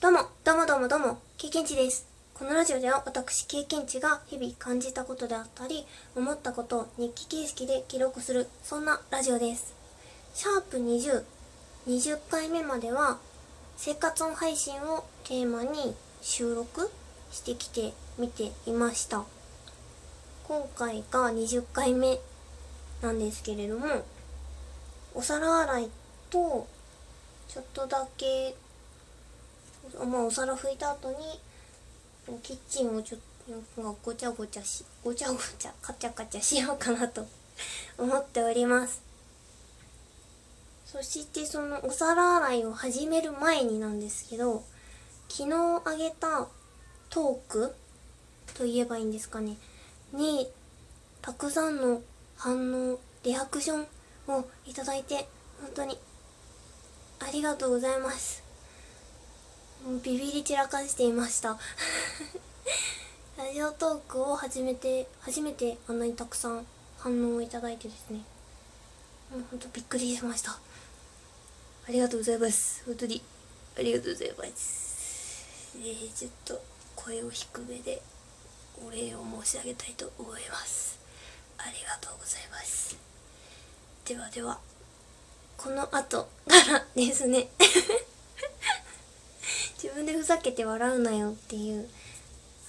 どうも、どうもどうもどうも、経験値です。このラジオでは私経験値が日々感じたことであったり、思ったことを日記形式で記録する、そんなラジオです。シャープ20、20回目までは、生活音配信をテーマに収録してきてみていました。今回が20回目なんですけれども、お皿洗いと、ちょっとだけまあ、お皿拭いた後にキッチンをちょっとごちゃごちゃしごちゃごちゃカチャカチャしようかなと 思っております。そしてそのお皿洗いを始める前になんですけど昨日あげたトークと言えばいいんですかね。にたくさんの反応リアクションをいただいて本当にありがとうございます。ビビり散らかしていました。ラジオトークを始めて初めてあんなにたくさん反応をいただいてですね。もうほんとびっくりしました。ありがとうございます。本当に。ありがとうございます。えー、ちょっと声を低めでお礼を申し上げたいと思います。ありがとうございます。ではではこの後からですね。分でふざけて笑うなよっていう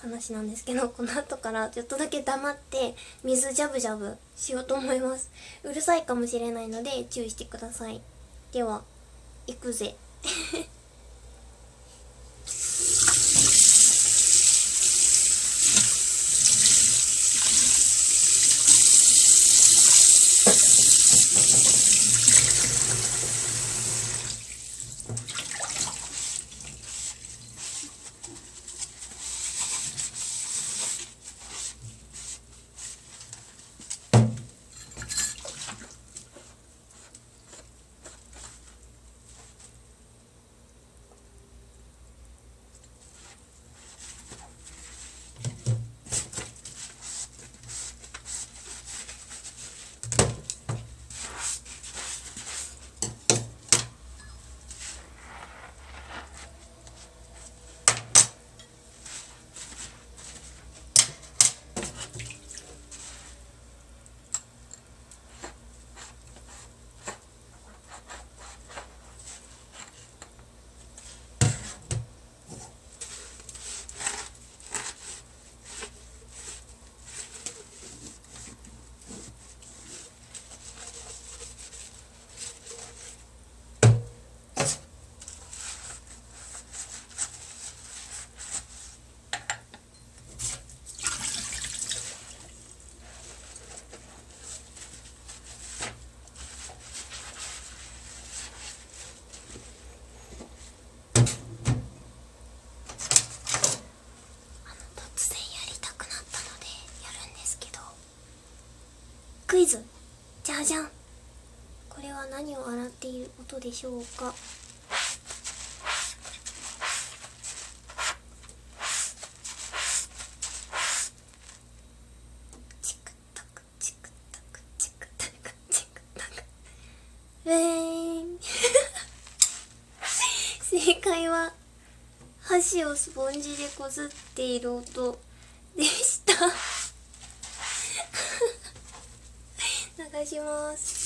話なんですけど この後からちょっとだけ黙って水ジャブジャブしようと思います。うるさいかもしれないので注意してください。では行くぜ突然やりたくなったのでやるんですけどクイズじゃじゃん。これは何を洗っている音でしょうか？チクタクチクタクチクタクチクタク。ウェーン 正解は箸をスポンジでこすっている音でし願いします。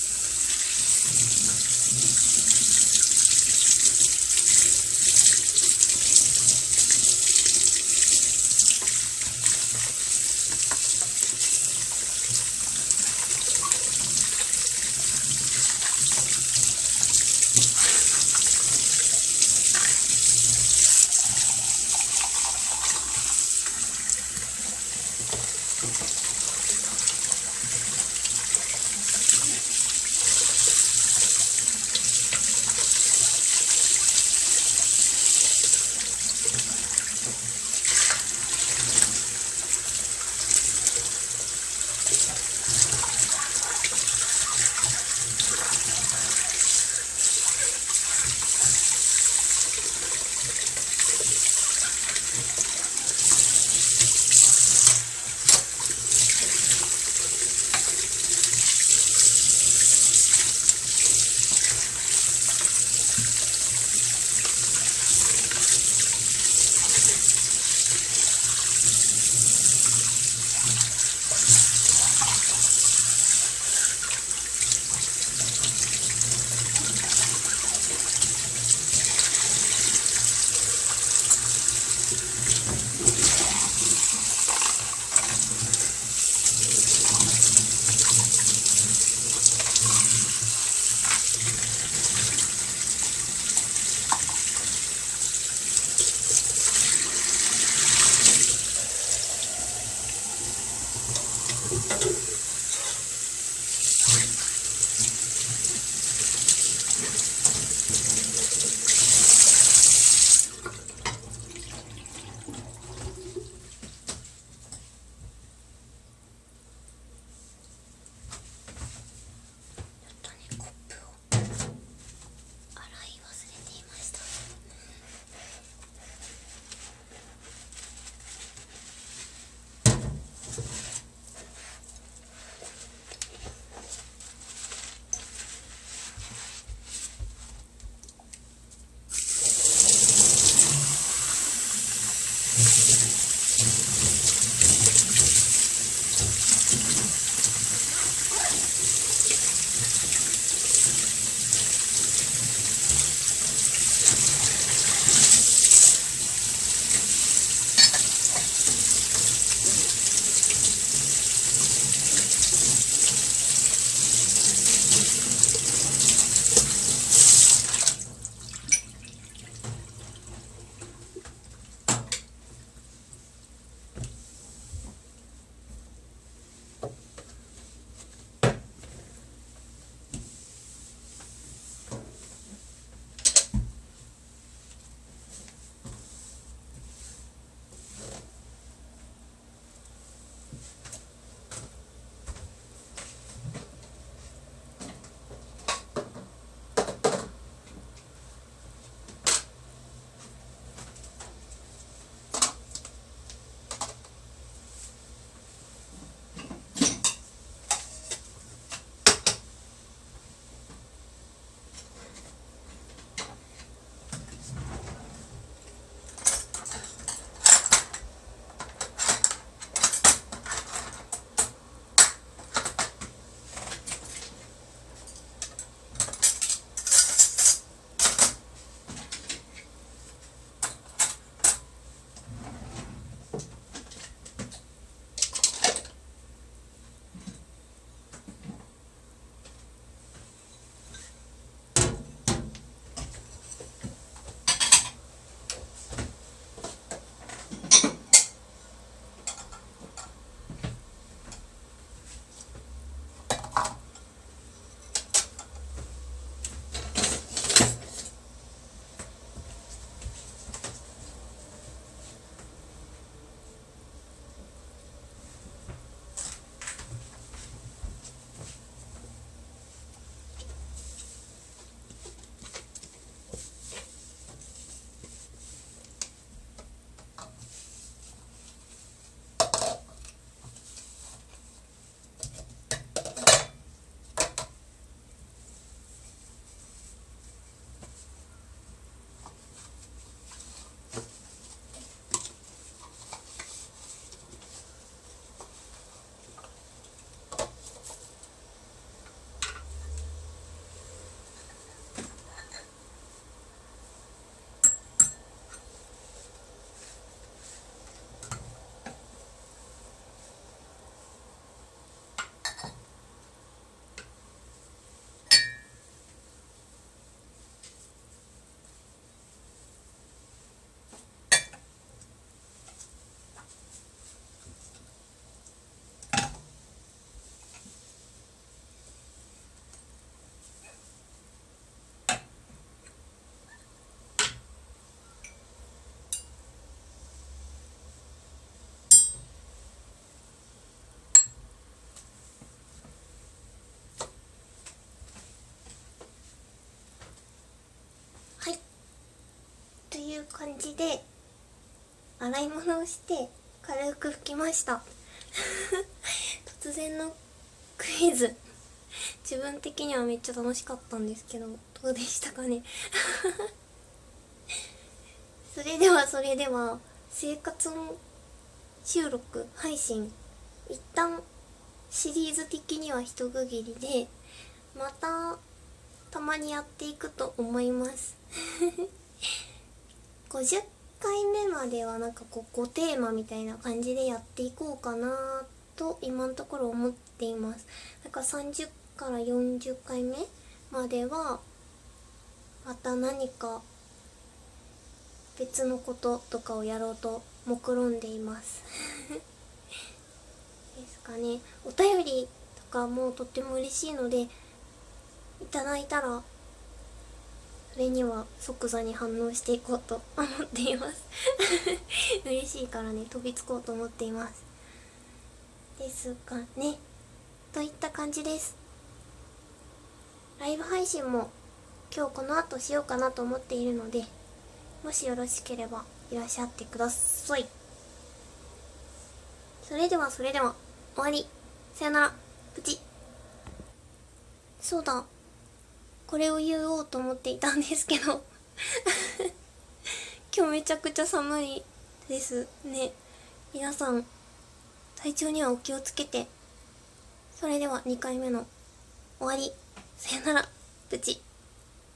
感じで洗い物をして軽く拭きました。突然のクイズ。自分的にはめっちゃ楽しかったんですけどどうでしたかね？それではそれでは生活音収録配信一旦シリーズ的には一区切りでまたたまにやっていくと思います。50回目まではなんかこう5テーマみたいな感じでやっていこうかなと今のところ思っています。だから30から40回目まではまた何か別のこととかをやろうと目論んでいます。ですかね。お便りとかもとっても嬉しいのでいただいたらそれには即座に反応していこうと思っています。嬉しいからね飛びつこうと思っています。ですかね。といった感じです。ライブ配信も今日この後しようかなと思っているのでもしよろしければいらっしゃってください。それではそれでは終わり。さよなら。プチ。そうだ。これを言おうと思っていたんですけど。今日めちゃくちゃ寒いですね。皆さん体調にはお気をつけて。それでは2回目の終わり。さよなら。プチ。